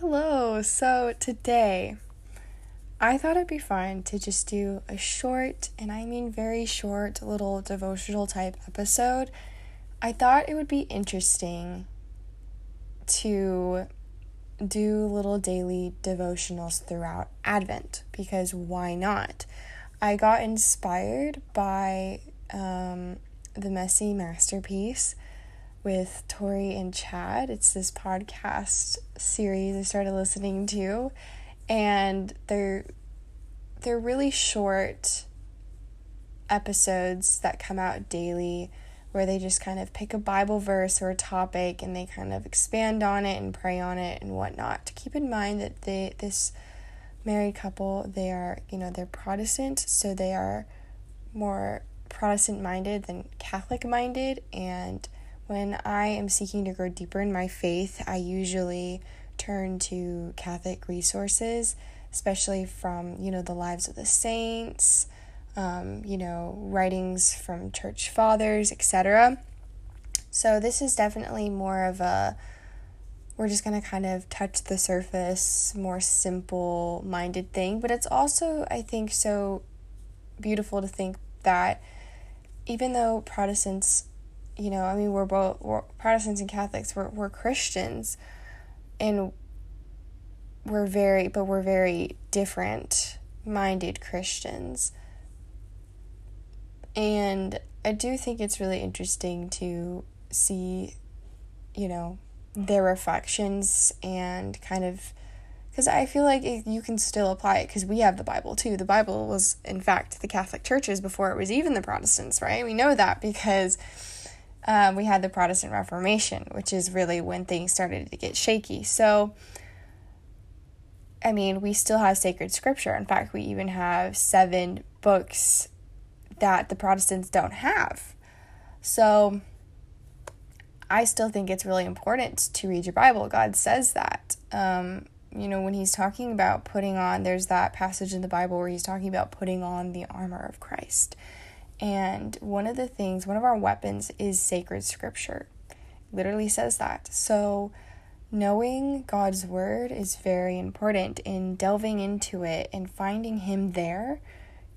Hello. So today, I thought it'd be fun to just do a short, and I mean very short, little devotional type episode. I thought it would be interesting to do little daily devotionals throughout Advent because why not? I got inspired by um, the Messy Masterpiece with Tori and Chad. It's this podcast series I started listening to, and they're they're really short episodes that come out daily where they just kind of pick a Bible verse or a topic and they kind of expand on it and pray on it and whatnot. To keep in mind that they this married couple, they are, you know, they're Protestant, so they are more Protestant minded than Catholic minded and when I am seeking to grow deeper in my faith, I usually turn to Catholic resources, especially from, you know, the lives of the saints, um, you know, writings from church fathers, etc. So this is definitely more of a we're just going to kind of touch the surface, more simple minded thing, but it's also I think so beautiful to think that even though Protestants you know, I mean, we're both we're Protestants and Catholics. We're we're Christians, and we're very, but we're very different minded Christians. And I do think it's really interesting to see, you know, their reflections and kind of because I feel like it, you can still apply it because we have the Bible too. The Bible was, in fact, the Catholic churches before it was even the Protestants, right? We know that because um, we had the Protestant Reformation, which is really when things started to get shaky. So, I mean, we still have sacred scripture. In fact, we even have seven books that the Protestants don't have. So, I still think it's really important to read your Bible. God says that. Um, you know, when he's talking about putting on, there's that passage in the Bible where he's talking about putting on the armor of Christ. And one of the things, one of our weapons is sacred scripture. It literally says that. So knowing God's word is very important in delving into it and finding him there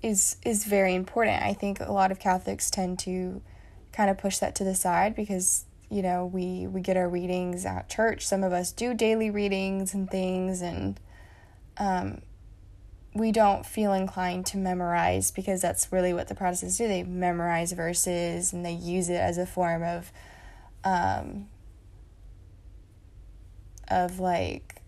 is is very important. I think a lot of Catholics tend to kind of push that to the side because you know we we get our readings at church. Some of us do daily readings and things and um we don't feel inclined to memorize because that's really what the Protestants do. They memorize verses and they use it as a form of um, of like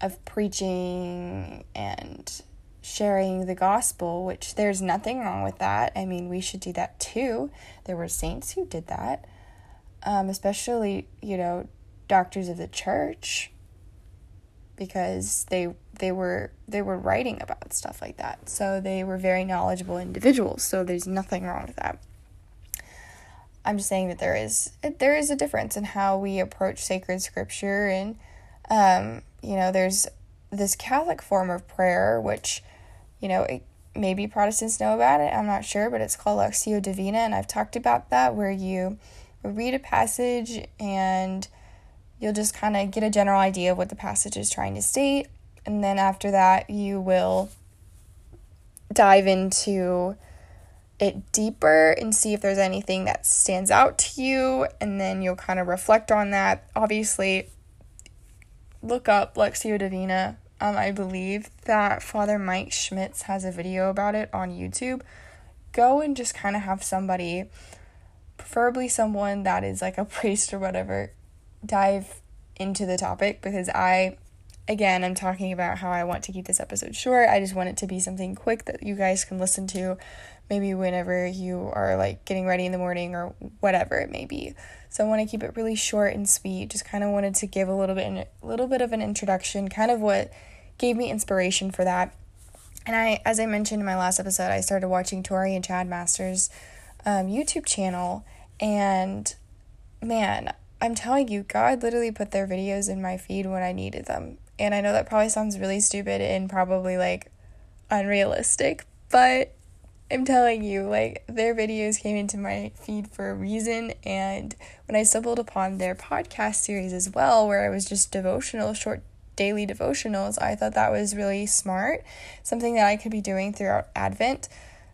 of preaching and sharing the gospel, which there's nothing wrong with that. I mean, we should do that too. There were saints who did that, um, especially, you know, doctors of the church because they they were they were writing about stuff like that. So they were very knowledgeable individuals. So there's nothing wrong with that. I'm just saying that there is there is a difference in how we approach sacred scripture and um, you know there's this Catholic form of prayer which you know it, maybe Protestants know about it I'm not sure but it's called Lectio Divina and I've talked about that where you read a passage and you'll just kind of get a general idea of what the passage is trying to state. And then after that, you will dive into it deeper and see if there's anything that stands out to you. And then you'll kind of reflect on that. Obviously, look up Lectio Divina. Um, I believe that Father Mike Schmitz has a video about it on YouTube. Go and just kind of have somebody, preferably someone that is like a priest or whatever, dive into the topic because I, again, I'm talking about how I want to keep this episode short. I just want it to be something quick that you guys can listen to maybe whenever you are like getting ready in the morning or whatever it may be. So I want to keep it really short and sweet. Just kind of wanted to give a little bit a little bit of an introduction, kind of what gave me inspiration for that. And I as I mentioned in my last episode, I started watching Tori and Chad Masters um, YouTube channel and man, I'm telling you, God literally put their videos in my feed when I needed them. And I know that probably sounds really stupid and probably like unrealistic, but I'm telling you, like, their videos came into my feed for a reason. And when I stumbled upon their podcast series as well, where it was just devotional, short daily devotionals. I thought that was really smart, something that I could be doing throughout Advent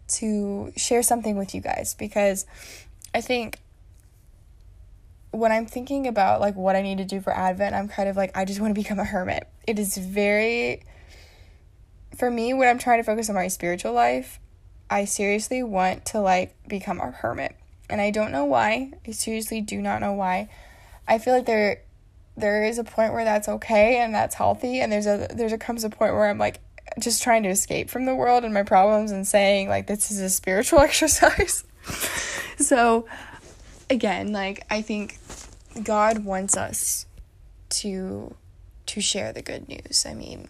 to share something with you guys because I think when I'm thinking about like what I need to do for Advent, I'm kind of like I just want to become a hermit. It is very for me when I'm trying to focus on my spiritual life, I seriously want to like become a hermit. And I don't know why. I seriously do not know why. I feel like there there is a point where that's okay and that's healthy and there's a there's a comes a point where I'm like just trying to escape from the world and my problems and saying like this is a spiritual exercise. so again, like I think God wants us to to share the good news. I mean,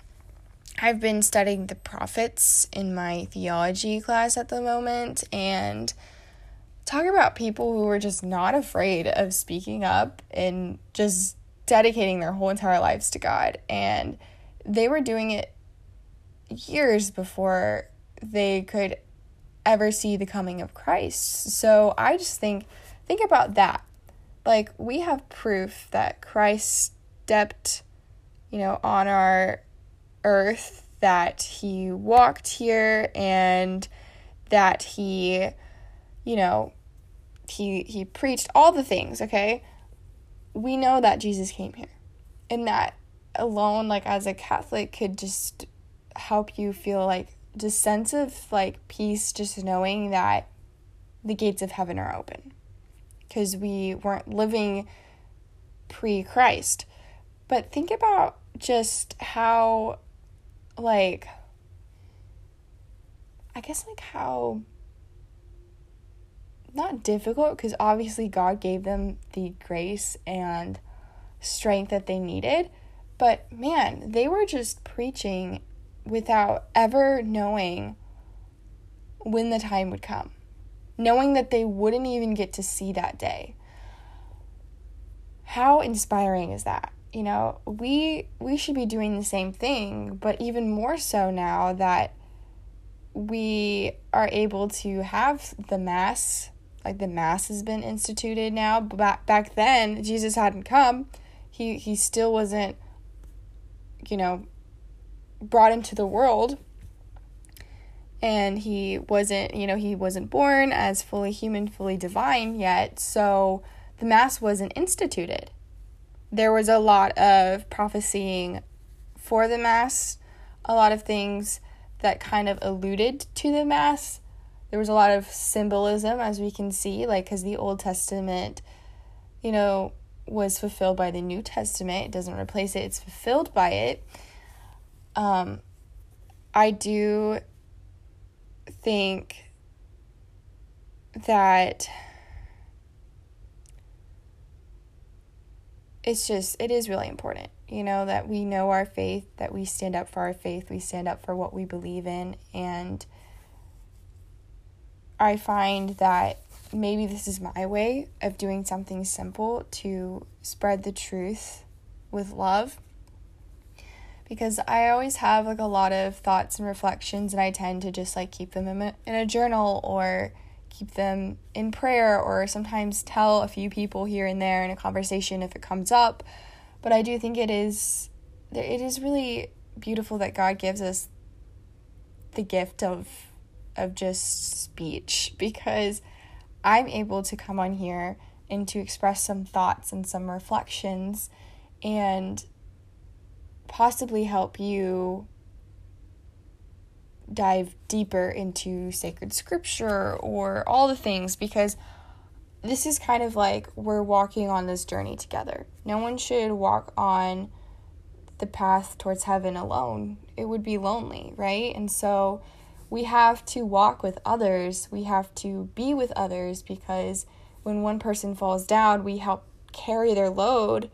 I've been studying the prophets in my theology class at the moment and talk about people who were just not afraid of speaking up and just dedicating their whole entire lives to God. And they were doing it years before they could ever see the coming of Christ. So I just think think about that. Like we have proof that Christ stepped, you know, on our earth, that he walked here and that he, you know, he he preached all the things, okay? We know that Jesus came here. And that alone like as a Catholic could just help you feel like just sense of like peace just knowing that the gates of heaven are open because we weren't living pre Christ. But think about just how, like, I guess, like, how not difficult because obviously God gave them the grace and strength that they needed. But man, they were just preaching without ever knowing when the time would come knowing that they wouldn't even get to see that day. How inspiring is that? You know, we we should be doing the same thing, but even more so now that we are able to have the mass like the mass has been instituted now back back then jesus hadn't come he he still wasn't you know brought into the world and he wasn't, you know, he wasn't born as fully human, fully divine yet. So the Mass wasn't instituted. There was a lot of prophesying for the Mass, a lot of things that kind of alluded to the Mass. There was a lot of symbolism, as we can see, like, because the Old Testament, you know, was fulfilled by the New Testament. It doesn't replace it, it's fulfilled by it. Um, I do think that it's just it is really important you know that we know our faith that we stand up for our faith we stand up for what we believe in. And i find that maybe this is my way of doing something simple to spread the truth with love because I always have like a lot of thoughts and reflections and I tend to just like keep them in a, in a journal or keep them in prayer or sometimes tell a few people here and there in a conversation if it comes up. But I do think it is it is really beautiful that God gives us the gift of of just speech because I'm able to come on here and to express some thoughts and some reflections and possibly help you dive deeper into sacred scripture or all the things because this is kind of like we're walking on this journey together. No one should walk on the path towards heaven alone. It would be lonely, right? And so we have to walk with others. We have to be with others because when one person falls down, we help carry their load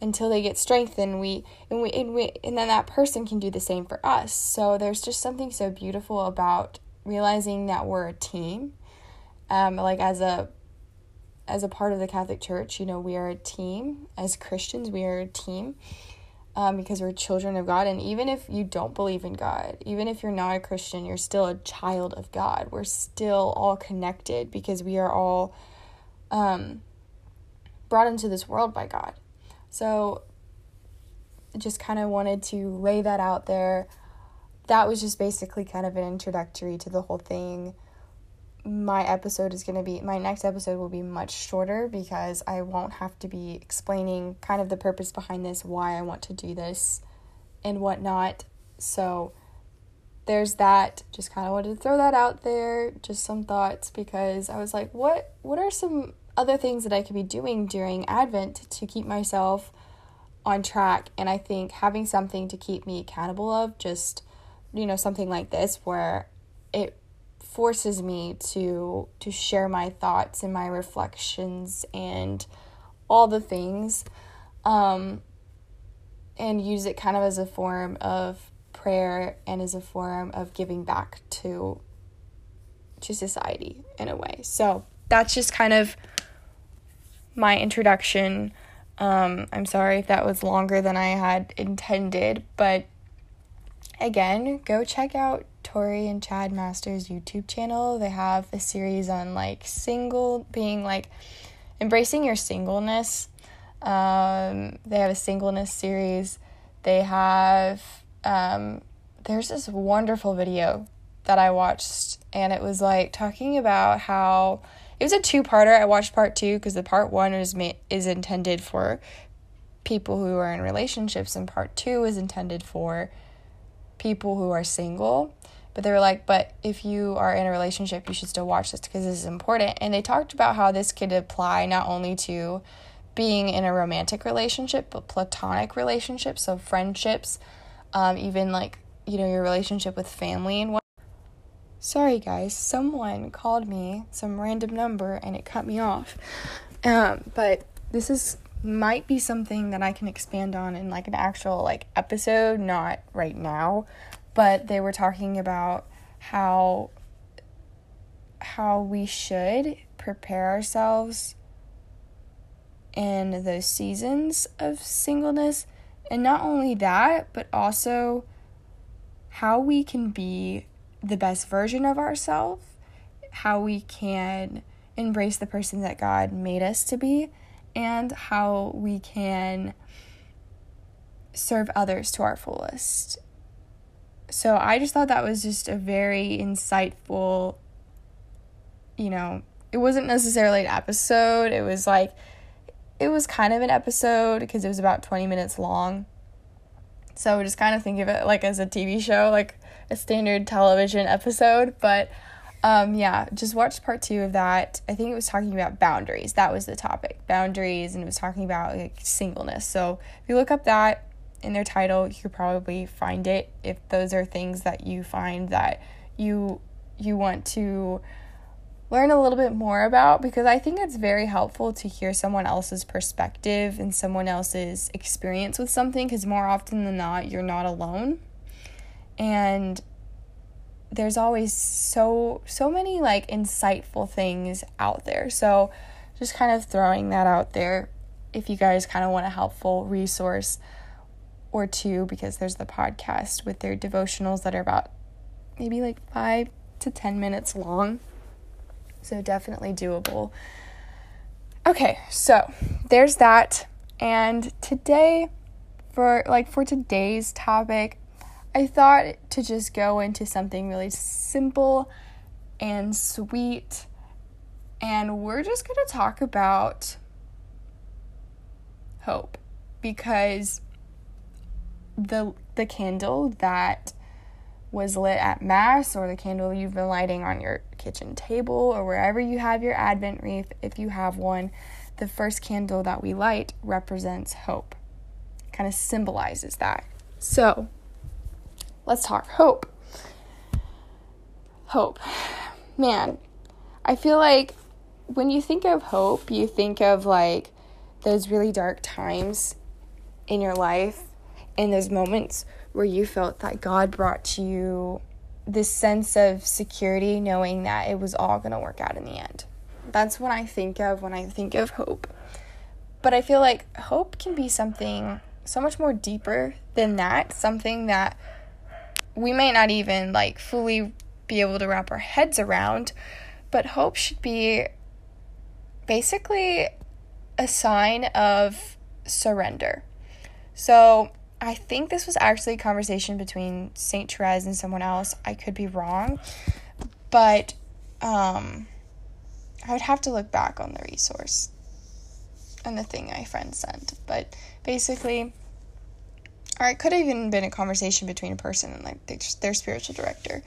until they get strengthened we and we and we and then that person can do the same for us so there's just something so beautiful about realizing that we're a team um like as a as a part of the Catholic Church, you know, we are a team. As Christians, we are a team um, because we're children of God. And even if you don't believe in God, even if you're not a Christian, you're still a child of God. We're still all connected because we are all um, brought into this world by God. So just kind of wanted to lay that out there. That was just basically kind of an introductory to the whole thing. My episode is going to be, my next episode will be much shorter because I won't have to be explaining kind of the purpose behind this, why I want to do this, and whatnot. So, there's that just kind of wanted to throw that out there just some thoughts because i was like what what are some other things that i could be doing during advent to keep myself on track and i think having something to keep me accountable of just you know something like this where it forces me to to share my thoughts and my reflections and all the things um and use it kind of as a form of prayer and as a form of giving back to to society in a way. So that's just kind of my introduction. Um, I'm sorry if that was longer than I had intended, but again, go check out Tori and Chad Masters YouTube channel. They have a series on like single being like embracing your singleness. Um, they have a singleness series. They have um, there's this wonderful video that I watched, and it was like talking about how it was a two parter. I watched part two because the part one is ma- is intended for people who are in relationships, and part two is intended for people who are single. But they were like, but if you are in a relationship, you should still watch this because this is important. And they talked about how this could apply not only to being in a romantic relationship, but platonic relationships, so friendships um, even like you know your relationship with family and what sorry guys. Someone called me some random number and it cut me off. Um, but this is might be something that i can expand on in like an actual like episode not right now. But they were talking about how how we should prepare ourselves in those seasons of singleness. And not only that, but also how we can be the best version of ourselves, how we can embrace the person that God made us to be, and how we can serve others to our fullest. So I just thought that was just a very insightful, you know, it wasn't necessarily an episode, it was like it was kind of an episode because it was about 20 minutes long. So just kind of think of it like as a TV show, like a standard television episode. But um, yeah, just watched part two of that. I think it was talking about boundaries. That was the topic, boundaries, and it was talking about like singleness. So if you look up that in their title, you could probably find it if those are things that you find that you you want to learn a little bit more about because I think it's very helpful to hear someone else's perspective and someone else's experience with something because more often than not, you're not alone. And there's always so so many like insightful things out there. So just kind of throwing that out there if you guys kind of want a helpful resource or two because there's the podcast with their devotionals that are about maybe like 5 to 10 minutes long. So definitely doable. Okay, so there's that. And today, for like for today's topic, I thought to just go into something really simple and sweet. And we're just going to talk about hope because the the candle that was lit at Mass or the candle you've been lighting on your kitchen table or wherever you have your Advent wreath, if you have one, the first candle that we light represents hope. Kind of symbolizes that. So, let's talk hope. Hope. Man, I feel like when you think of hope, you think of like those really dark times in your life and those moments where you felt that God brought to you this sense of security, knowing that it was all going to work out in the end. That's what I think of when I think of hope. But I feel like hope can be something so much more deeper than that, something that we may not even like fully be able to wrap our heads around, but hope should be basically a sign of surrender. So, I think this was actually a conversation between Saint Therese and someone else. I could be wrong, but um, I would have to look back on the resource and the thing my friend sent. But basically, or it could have even been a conversation between a person and like their, their spiritual director.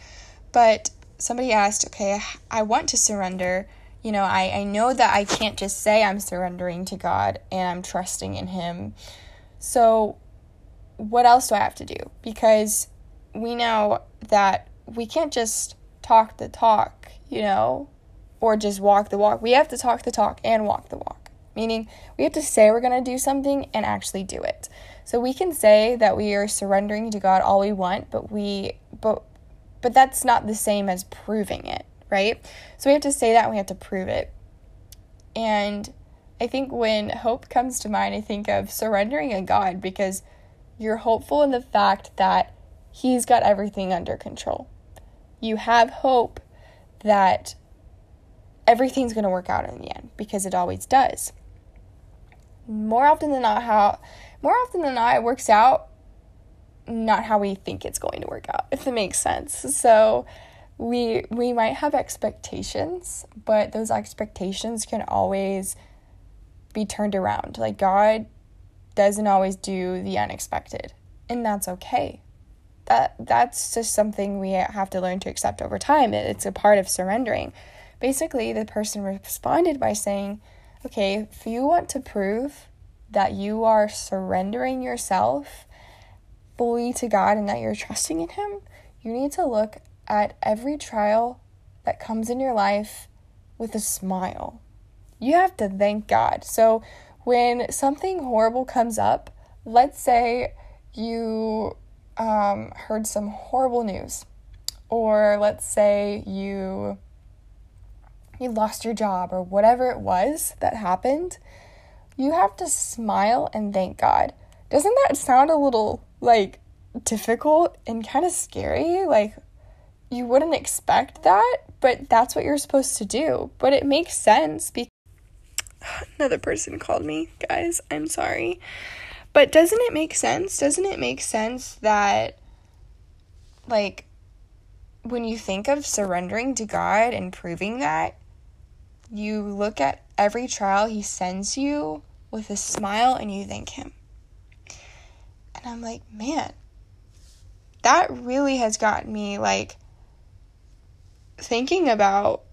But somebody asked, okay, I want to surrender. You know, I, I know that I can't just say I'm surrendering to God and I'm trusting in Him. So, what else do I have to do? Because we know that we can't just talk the talk, you know, or just walk the walk. We have to talk the talk and walk the walk. Meaning, we have to say we're going to do something and actually do it. So we can say that we are surrendering to God all we want, but we but but that's not the same as proving it, right? So we have to say that and we have to prove it. And I think when hope comes to mind, I think of surrendering a God because you're hopeful in the fact that He's got everything under control. You have hope that everything's going to work out in the end because it always does. More often than not, how more often than not, it works out not how we think it's going to work out, if it makes sense. So we we might have expectations, but those expectations can always be turned around. Like God doesn't always do the unexpected, and that's okay. That that's just something we have to learn to accept over time. It's a part of surrendering. Basically, the person responded by saying, "Okay, if you want to prove that you are surrendering yourself fully to God and that you're trusting in Him, you need to look at every trial that comes in your life with a smile. You have to thank God. So, when something horrible comes up, let's say you um, heard some horrible news, or let's say you you lost your job or whatever it was that happened you have to smile and thank God. Doesn't that sound a little like difficult and kind of scary? Like you wouldn't expect that, but that's what you're supposed to do. But it makes sense because another person called me, guys. I'm sorry. But doesn't it make sense? Doesn't it make sense that like when you think of surrendering to God and proving that, you look at every trial he sends you with a smile and you thank him. And I'm like, man, that really has gotten me like thinking about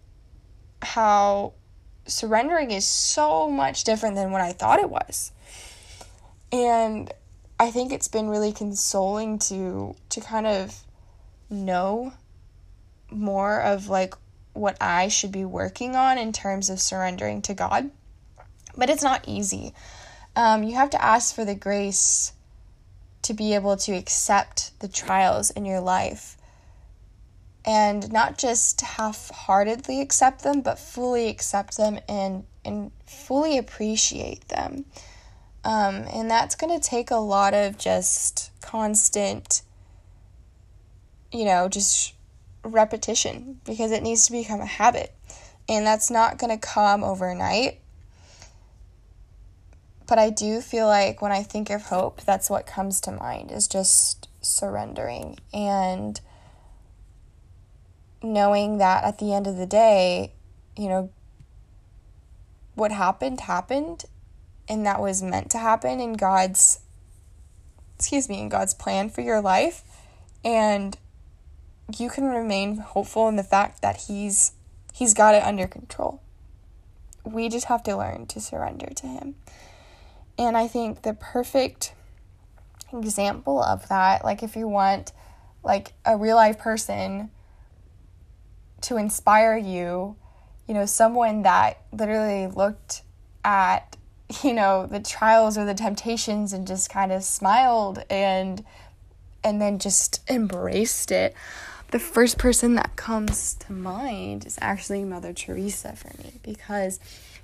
how surrendering is so much different than what I thought it was. And I think it's been really consoling to to kind of know more of like what I should be working on in terms of surrendering to God but it's not easy. Um, you have to ask for the grace to be able to accept the trials in your life and not just half heartedly accept them, but fully accept them and, and fully appreciate them. Um, and that's going to take a lot of just constant, you know, just repetition because it needs to become a habit. And that's not going to come overnight. But I do feel like when I think of hope, that's what comes to mind is just surrendering and knowing that at the end of the day, you know, what happened happened and that was meant to happen in God's excuse me, in God's plan for your life and you can remain hopeful in the fact that he's he's got it under control. We just have to learn to surrender to him. And I think the perfect example of that, like if you want like a real life person to inspire you, you know, someone that literally looked at, you know, the trials or the temptations and just kind of smiled and and then just embraced it. The first person that comes to mind is actually Mother Teresa for me because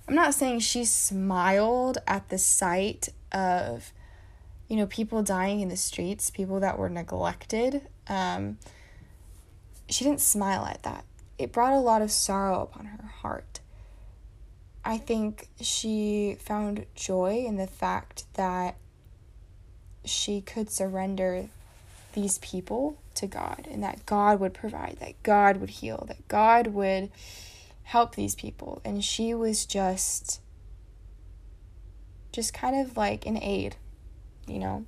I'm not saying she smiled at the sight of, you know, people dying in the streets, people that were neglected. Um, she didn't smile at that. It brought a lot of sorrow upon her heart. I think she found joy in the fact that she could surrender these people to God and that God would provide, that God would heal, that God would help these people. And she was just just kind of like an aid, you know.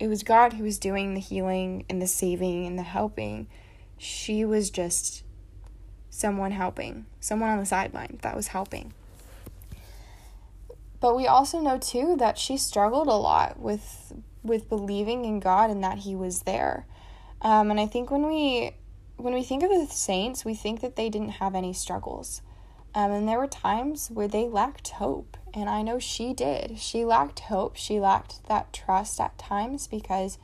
It was God who was doing the healing and the saving and the helping. She was just someone helping, someone on the sideline that was helping. But we also know too that she struggled a lot with with believing in God and that He was there. Um, and I think when we when we think of the saints, we think that they didn't have any struggles. Um, and there were times where they lacked hope. And I know she did. She lacked hope. She lacked that trust at times because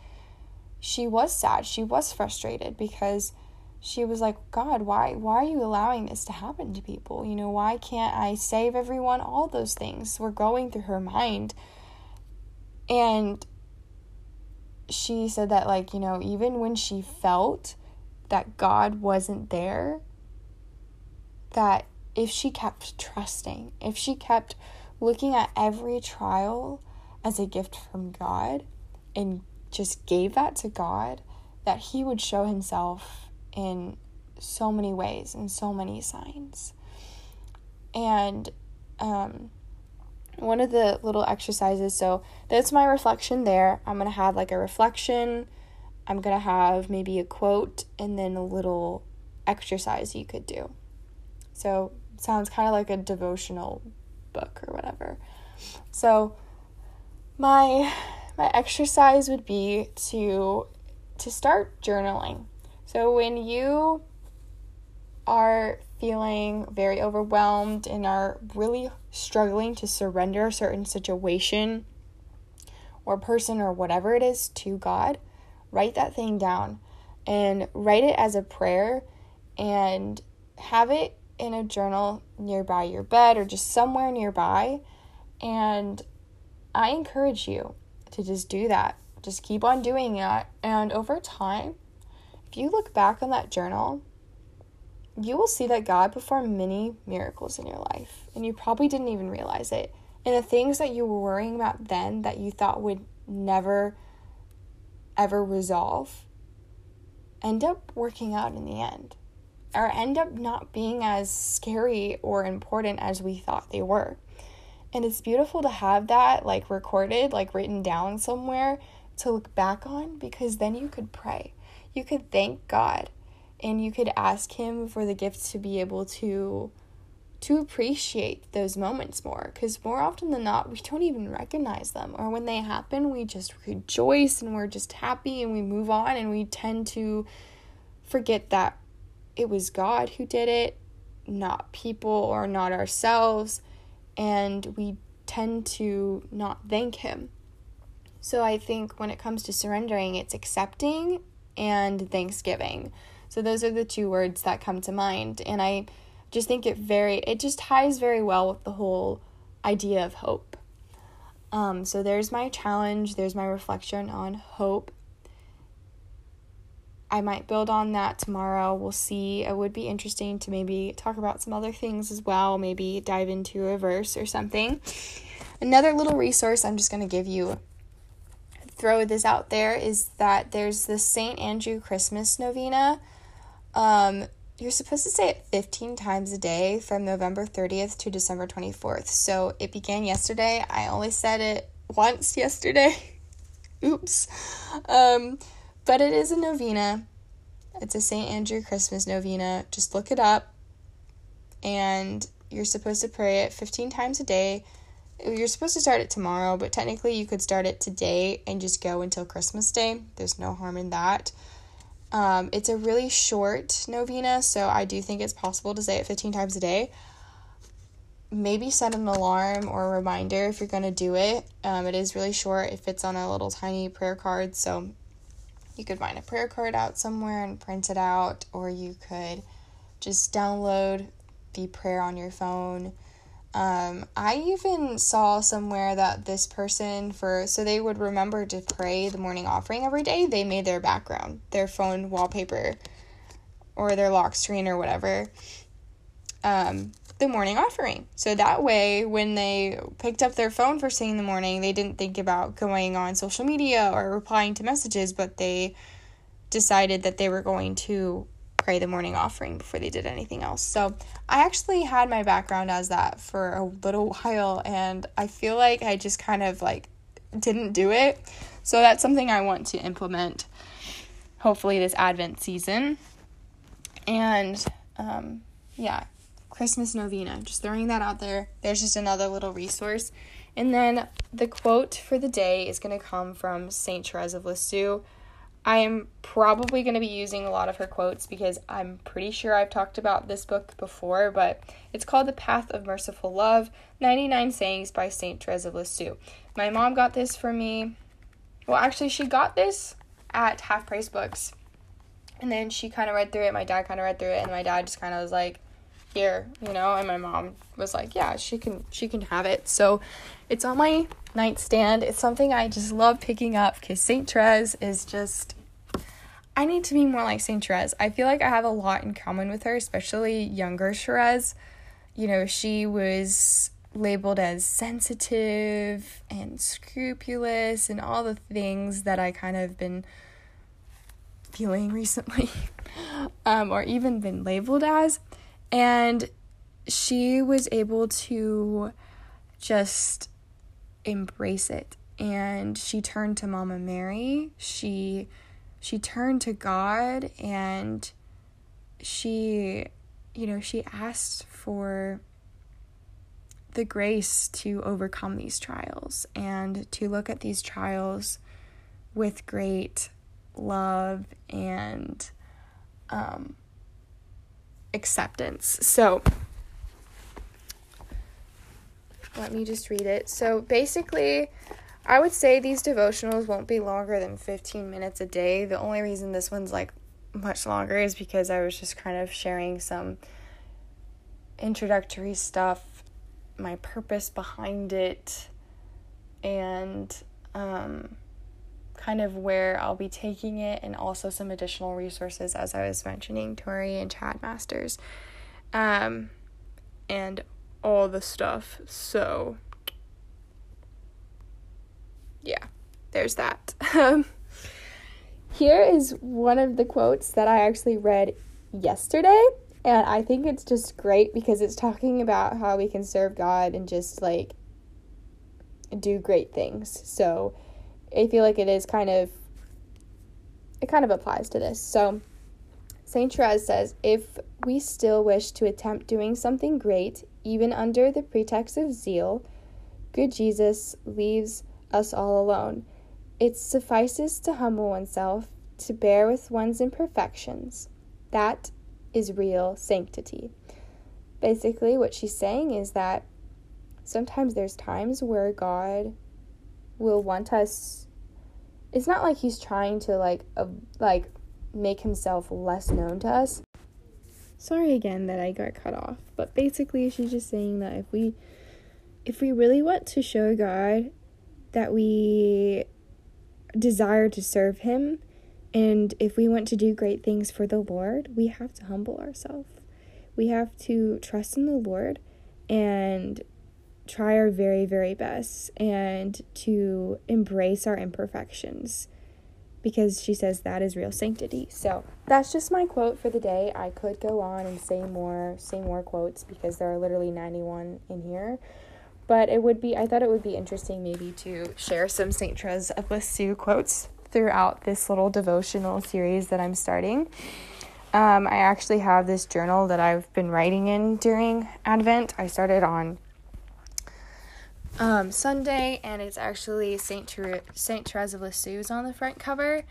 she was sad. She was frustrated because she was like, God, why why are you allowing this to happen to people? You know, why can't I save everyone? All those things were going through her mind. And she said that like, you know, even when she felt that God wasn't there, that if she kept trusting, if she kept looking at every trial as a gift from God and just gave that to God, that He would show Himself in so many ways and so many signs. And um, one of the little exercises, so that's my reflection there. I'm going to have like a reflection. I'm going to have maybe a quote and then a little exercise you could do. So, sounds kind of like a devotional book or whatever. So, my my exercise would be to to start journaling. So when you are feeling very overwhelmed and are really struggling to surrender a certain situation or person or whatever it is to God, write that thing down and write it as a prayer and have it in a journal nearby your bed or just somewhere nearby. And I encourage you to just do that. Just keep on doing it. And over time, if you look back on that journal, you will see that God performed many miracles in your life, and you probably didn't even realize it. And the things that you were worrying about then that you thought would never, ever resolve end up working out in the end, or end up not being as scary or important as we thought they were. And it's beautiful to have that like recorded, like written down somewhere to look back on because then you could pray. You could thank God and you could ask him for the gift to be able to to appreciate those moments more because more often than not we don't even recognize them or when they happen we just rejoice and we're just happy and we move on and we tend to forget that it was God who did it not people or not ourselves and we tend to not thank him so i think when it comes to surrendering it's accepting and thanksgiving so those are the two words that come to mind. And I just think it very, it just ties very well with the whole idea of hope. Um, so there's my challenge, there's my reflection on hope. I might build on that tomorrow. We'll see. It would be interesting to maybe talk about some other things as well, maybe dive into a verse or something. Another little resource I'm just going to give you throw this out there is that there's the St. Andrew Christmas novena um, you're supposed to say it 15 times a day from November 30th to December 24th. So it began yesterday. I only said it once yesterday. Oops. Um, but it is a novena. It's a St. Andrew Christmas novena. Just look it up. And you're supposed to pray it 15 times a day. You're supposed to start it tomorrow, but technically you could start it today and just go until Christmas Day. There's no harm in that. Um, it's a really short novena, so I do think it's possible to say it 15 times a day. Maybe set an alarm or a reminder if you're going to do it. Um, it is really short, it fits on a little tiny prayer card, so you could find a prayer card out somewhere and print it out, or you could just download the prayer on your phone. Um, I even saw somewhere that this person for so they would remember to pray the morning offering every day. They made their background, their phone wallpaper, or their lock screen or whatever. Um, the morning offering. So that way, when they picked up their phone first thing in the morning, they didn't think about going on social media or replying to messages, but they decided that they were going to pray the morning offering before they did anything else. So I actually had my background as that for a little while, and I feel like I just kind of like didn't do it. So that's something I want to implement hopefully this Advent season. And um, yeah, Christmas novena, just throwing that out there. There's just another little resource. And then the quote for the day is going to come from St. Therese of Lisieux. I am probably going to be using a lot of her quotes because I'm pretty sure I've talked about this book before, but it's called The Path of Merciful Love 99 Sayings by St. Therese of Lisieux. My mom got this for me. Well, actually, she got this at Half Price Books. And then she kind of read through it. My dad kind of read through it, and my dad just kind of was like, "Here," you know. And my mom was like, "Yeah, she can, she can have it." So, it's on my nightstand. It's something I just love picking up because Saint Therese is just. I need to be more like Saint Therese. I feel like I have a lot in common with her, especially younger Therese. You know, she was labeled as sensitive and scrupulous and all the things that I kind of been feeling recently, um, or even been labeled as. And she was able to just embrace it and she turned to mama mary she she turned to god and she you know she asked for the grace to overcome these trials and to look at these trials with great love and um, acceptance. So, let me just read it. So, basically, I would say these devotionals won't be longer than 15 minutes a day. The only reason this one's like much longer is because I was just kind of sharing some introductory stuff my purpose behind it and um, kind of where I'll be taking it, and also some additional resources, as I was mentioning, Tori and Chad Masters, um, and all the stuff. So, yeah, there's that. Here is one of the quotes that I actually read yesterday and I think it's just great because it's talking about how we can serve God and just like do great things. So I feel like it is kind of it kind of applies to this. So St. Therese says, if we still wish to attempt doing something great, even under the pretext of zeal, good Jesus leaves us all alone. It suffices to humble oneself, to bear with one's imperfections. That is real sanctity. Basically, what she's saying is that sometimes there's times where God will want us it's not like he's trying to like uh, like make himself less known to us. Sorry again that I got cut off, but basically she's just saying that if we if we really want to show God that we desire to serve him, and if we want to do great things for the Lord, we have to humble ourselves. We have to trust in the Lord and try our very, very best and to embrace our imperfections because she says that is real sanctity. So that's just my quote for the day. I could go on and say more, say more quotes because there are literally 91 in here. But it would be, I thought it would be interesting maybe to share some St. Therese of Lisieux quotes throughout this little devotional series that I'm starting. Um, I actually have this journal that I've been writing in during Advent. I started on um, Sunday, and it's actually Saint Ther- Saint Therese of Lisieux on the front cover.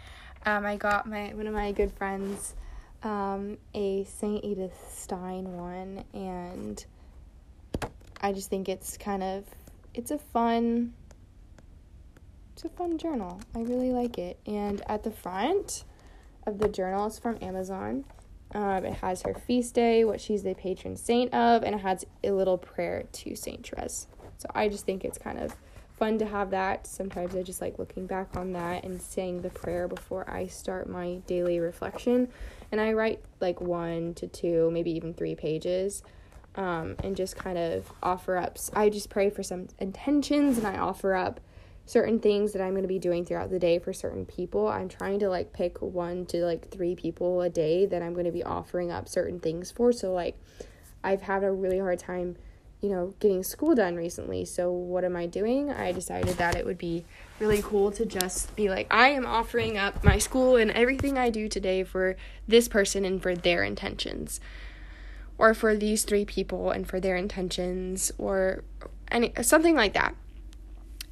Um, I got my one of my good friends um, a Saint Edith Stein one, and I just think it's kind of it's a fun it's a fun journal. I really like it. And at the front of the journal, it's from Amazon. Um, it has her feast day, what she's the patron saint of, and it has a little prayer to Saint Therese. So I just think it's kind of fun to have that. Sometimes I just like looking back on that and saying the prayer before I start my daily reflection. And I write like one to two, maybe even three pages um, and just kind of offer up. I just pray for some intentions and I offer up certain things that I'm going to be doing throughout the day for certain people. I'm trying to like pick one to like three people a day that I'm going to be offering up certain things for. So, like, I've had a really hard time, you know, getting school done recently. So, what am I doing? I decided that it would be really cool to just be like, I am offering up my school and everything I do today for this person and for their intentions or for these three people and for their intentions or any something like that.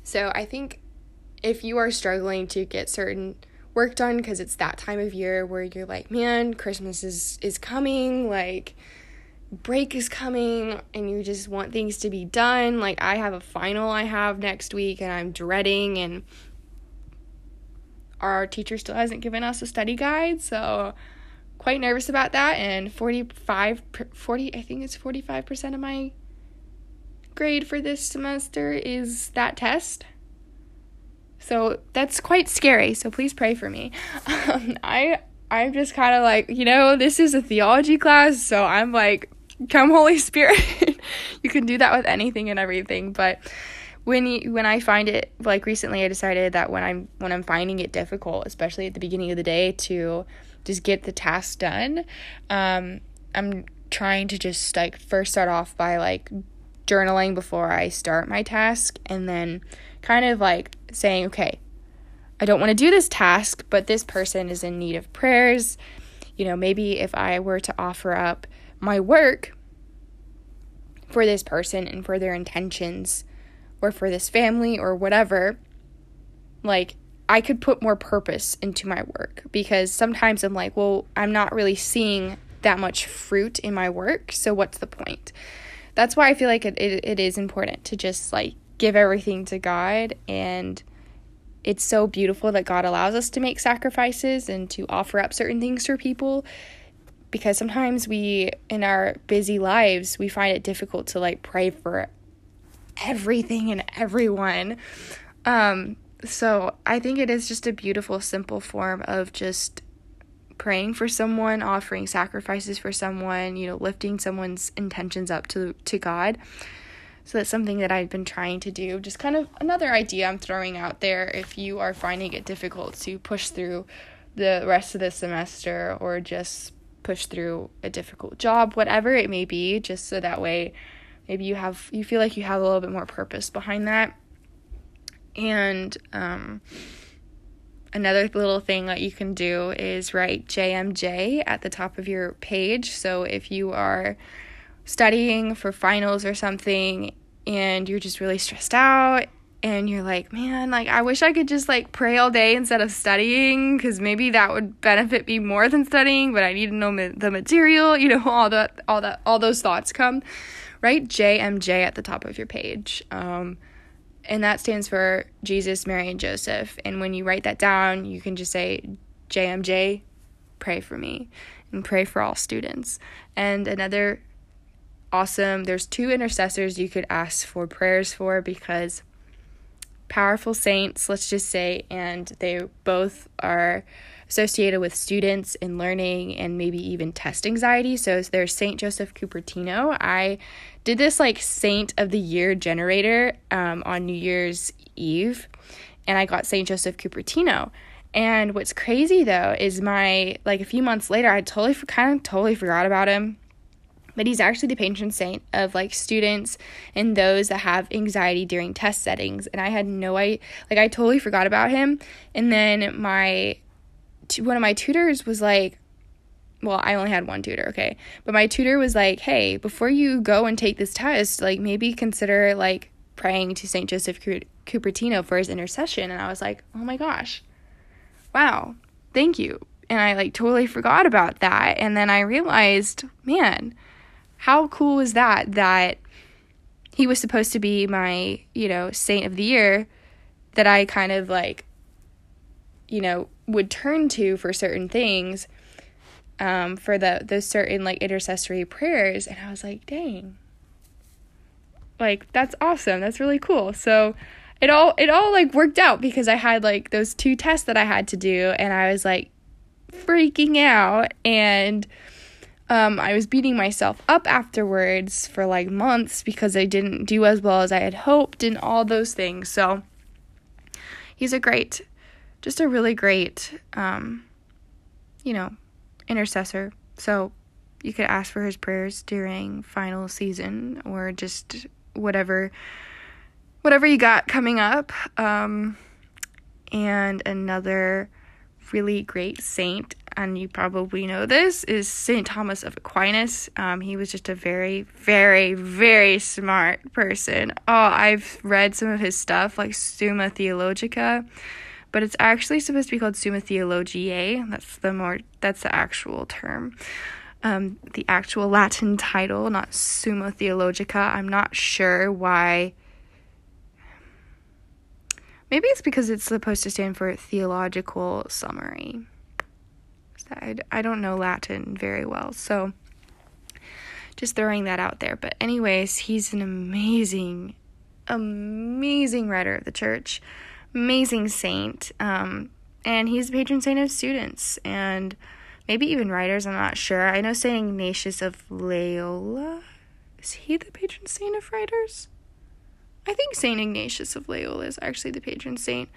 So I think if you are struggling to get certain work done because it's that time of year where you're like, man, Christmas is is coming, like break is coming and you just want things to be done. Like I have a final I have next week and I'm dreading and our teacher still hasn't given us a study guide, so quite nervous about that and 45 40 I think it's 45% of my grade for this semester is that test. So that's quite scary. So please pray for me. Um, I I'm just kind of like, you know, this is a theology class, so I'm like, come Holy Spirit. you can do that with anything and everything, but when you, when I find it like recently I decided that when I'm when I'm finding it difficult, especially at the beginning of the day to just get the task done. Um, I'm trying to just like first start off by like journaling before I start my task and then kind of like saying, okay, I don't want to do this task, but this person is in need of prayers. You know, maybe if I were to offer up my work for this person and for their intentions or for this family or whatever, like I could put more purpose into my work because sometimes I'm like, well, I'm not really seeing that much fruit in my work, so what's the point? That's why I feel like it, it, it is important to just like give everything to God and it's so beautiful that God allows us to make sacrifices and to offer up certain things for people because sometimes we in our busy lives we find it difficult to like pray for everything and everyone um so I think it is just a beautiful, simple form of just praying for someone, offering sacrifices for someone, you know, lifting someone's intentions up to to God. So that's something that I've been trying to do. Just kind of another idea I'm throwing out there if you are finding it difficult to push through the rest of the semester or just push through a difficult job, whatever it may be, just so that way maybe you have you feel like you have a little bit more purpose behind that and um, another little thing that you can do is write JMJ at the top of your page. So if you are studying for finals or something and you're just really stressed out and you're like, man, like I wish I could just like pray all day instead of studying because maybe that would benefit me more than studying, but I need to know ma- the material, you know, all that, all that, all those thoughts come. Write JMJ at the top of your page. Um, and that stands for Jesus, Mary, and Joseph. And when you write that down, you can just say, JMJ, pray for me, and pray for all students. And another awesome, there's two intercessors you could ask for prayers for because powerful saints, let's just say, and they both are associated with students and learning and maybe even test anxiety. So there's Saint Joseph Cupertino. I did this like Saint of the Year generator um, on New Year's Eve, and I got Saint Joseph Cupertino. And what's crazy though is my like a few months later, I totally kind of totally forgot about him. But he's actually the patron saint of like students and those that have anxiety during test settings. And I had no idea, like I totally forgot about him. And then my one of my tutors was like, well, I only had one tutor, okay. But my tutor was like, "Hey, before you go and take this test, like maybe consider like praying to St. Joseph Cupertino for his intercession." And I was like, "Oh my gosh. Wow. Thank you." And I like totally forgot about that. And then I realized, man, how cool is that that he was supposed to be my, you know, saint of the year that I kind of like you know, would turn to for certain things um, for the those certain like intercessory prayers and I was like, dang. Like that's awesome. That's really cool. So it all it all like worked out because I had like those two tests that I had to do and I was like freaking out and Um, I was beating myself up afterwards for like months because I didn't do as well as I had hoped and all those things. So he's a great, just a really great, um, you know, intercessor. So you could ask for his prayers during final season or just whatever whatever you got coming up. Um, and another really great saint, and you probably know this, is St. Thomas of Aquinas. Um, he was just a very, very, very smart person. Oh, I've read some of his stuff, like Summa Theologica, but it's actually supposed to be called Summa Theologiae. That's the more, that's the actual term. Um, the actual Latin title, not Summa Theologica. I'm not sure why Maybe it's because it's supposed to stand for theological summary. I, I don't know Latin very well, so just throwing that out there. But, anyways, he's an amazing, amazing writer of the church, amazing saint, um, and he's the patron saint of students and maybe even writers. I'm not sure. I know Saint Ignatius of Loyola. Is he the patron saint of writers? I think St. Ignatius of Loyola is actually the patron saint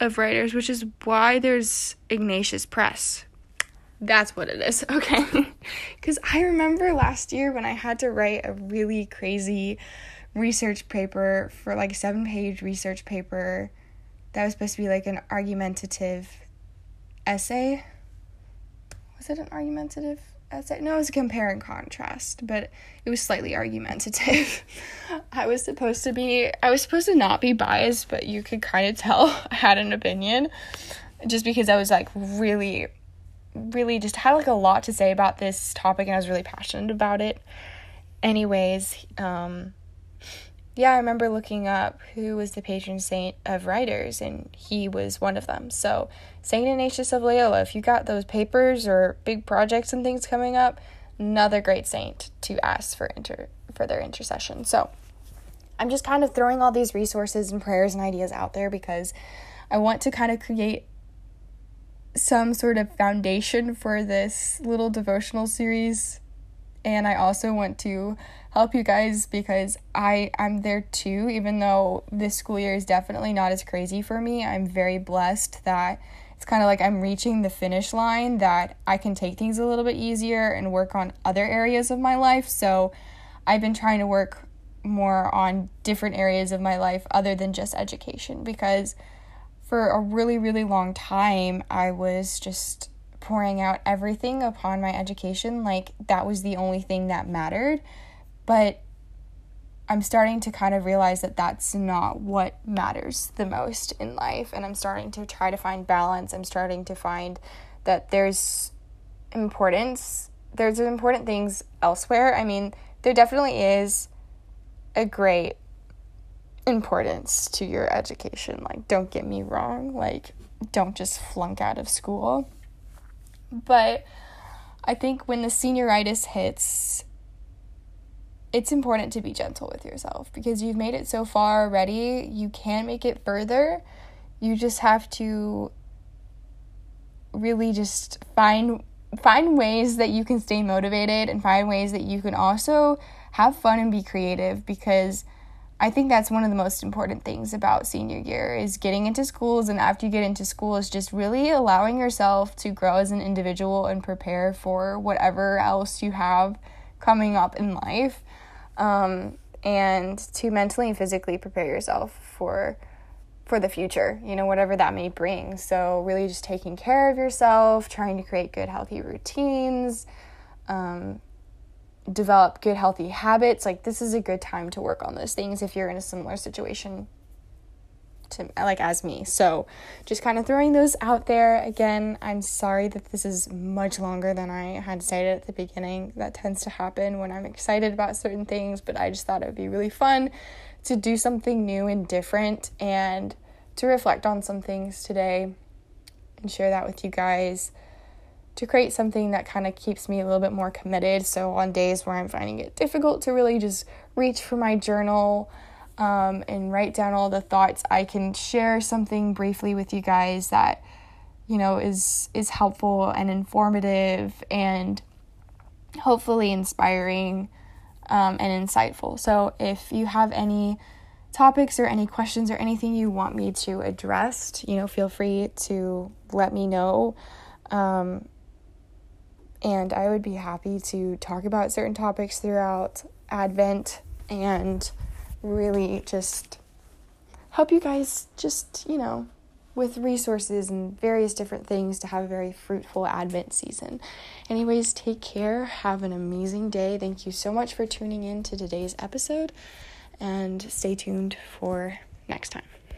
of writers, which is why there's Ignatius Press. That's what it is, okay? Because I remember last year when I had to write a really crazy research paper for like a seven page research paper that was supposed to be like an argumentative essay. Was it an argumentative essay. No, it was a compare and contrast, but it was slightly argumentative. I was supposed to be, I was supposed to not be biased, but you could kind of tell I had an opinion just because I was like really, really just had like a lot to say about this topic and I was really passionate about it. Anyways, um, yeah, I remember looking up who was the patron saint of writers, and he was one of them. So, Saint Ignatius of Loyola, if you got those papers or big projects and things coming up, another great saint to ask for inter for their intercession. So, I'm just kind of throwing all these resources and prayers and ideas out there because I want to kind of create some sort of foundation for this little devotional series and I also want to help you guys because I I'm there too even though this school year is definitely not as crazy for me. I'm very blessed that it's kind of like I'm reaching the finish line that I can take things a little bit easier and work on other areas of my life. So I've been trying to work more on different areas of my life other than just education because for a really really long time I was just pouring out everything upon my education. Like that was the only thing that mattered. But I'm starting to kind of realize that that's not what matters the most in life. And I'm starting to try to find balance. I'm starting to find that there's importance there's important things elsewhere. I mean there definitely is a great importance to your education like don't get me wrong like don't just flunk out of school but I think when the senioritis hits, it's important to be gentle with yourself because you've made it so far already. You can make it further. You just have to really just find find ways that you can stay motivated and find ways that you can also have fun and be creative because I think that's one of the most important things about senior year is getting into schools and after you get into school is just really allowing yourself to grow as an individual and prepare for whatever else you have coming up in life. Um, and to mentally and physically prepare yourself for for the future, you know, whatever that may bring. So really just taking care of yourself, trying to create good healthy routines, um, develop good healthy habits like this is a good time to work on those things if you're in a similar situation to like as me. So just kind of throwing those out there. Again i'm sorry that this is much longer than i had stated at the beginning. That tends to happen when i'm excited about certain things but i just thought it would be really fun to do something new and different and to reflect on some things today and share that with you guys to create something that kind of keeps me a little bit more committed. So, on days where I'm finding it difficult to really just reach for my journal um, and write down all the thoughts, I can share something briefly with you guys that you know is is helpful and informative and hopefully inspiring um, and insightful. So if you have any topics or any questions or anything you want me to address, you know, feel free to let me know. Um, and I would be happy to talk about certain topics throughout Advent and really just help you guys just, you know, with resources and various different things to have a very fruitful Advent season. Anyways, take care. Have an amazing day. Thank you so much for tuning in to today's episode and stay tuned for next time.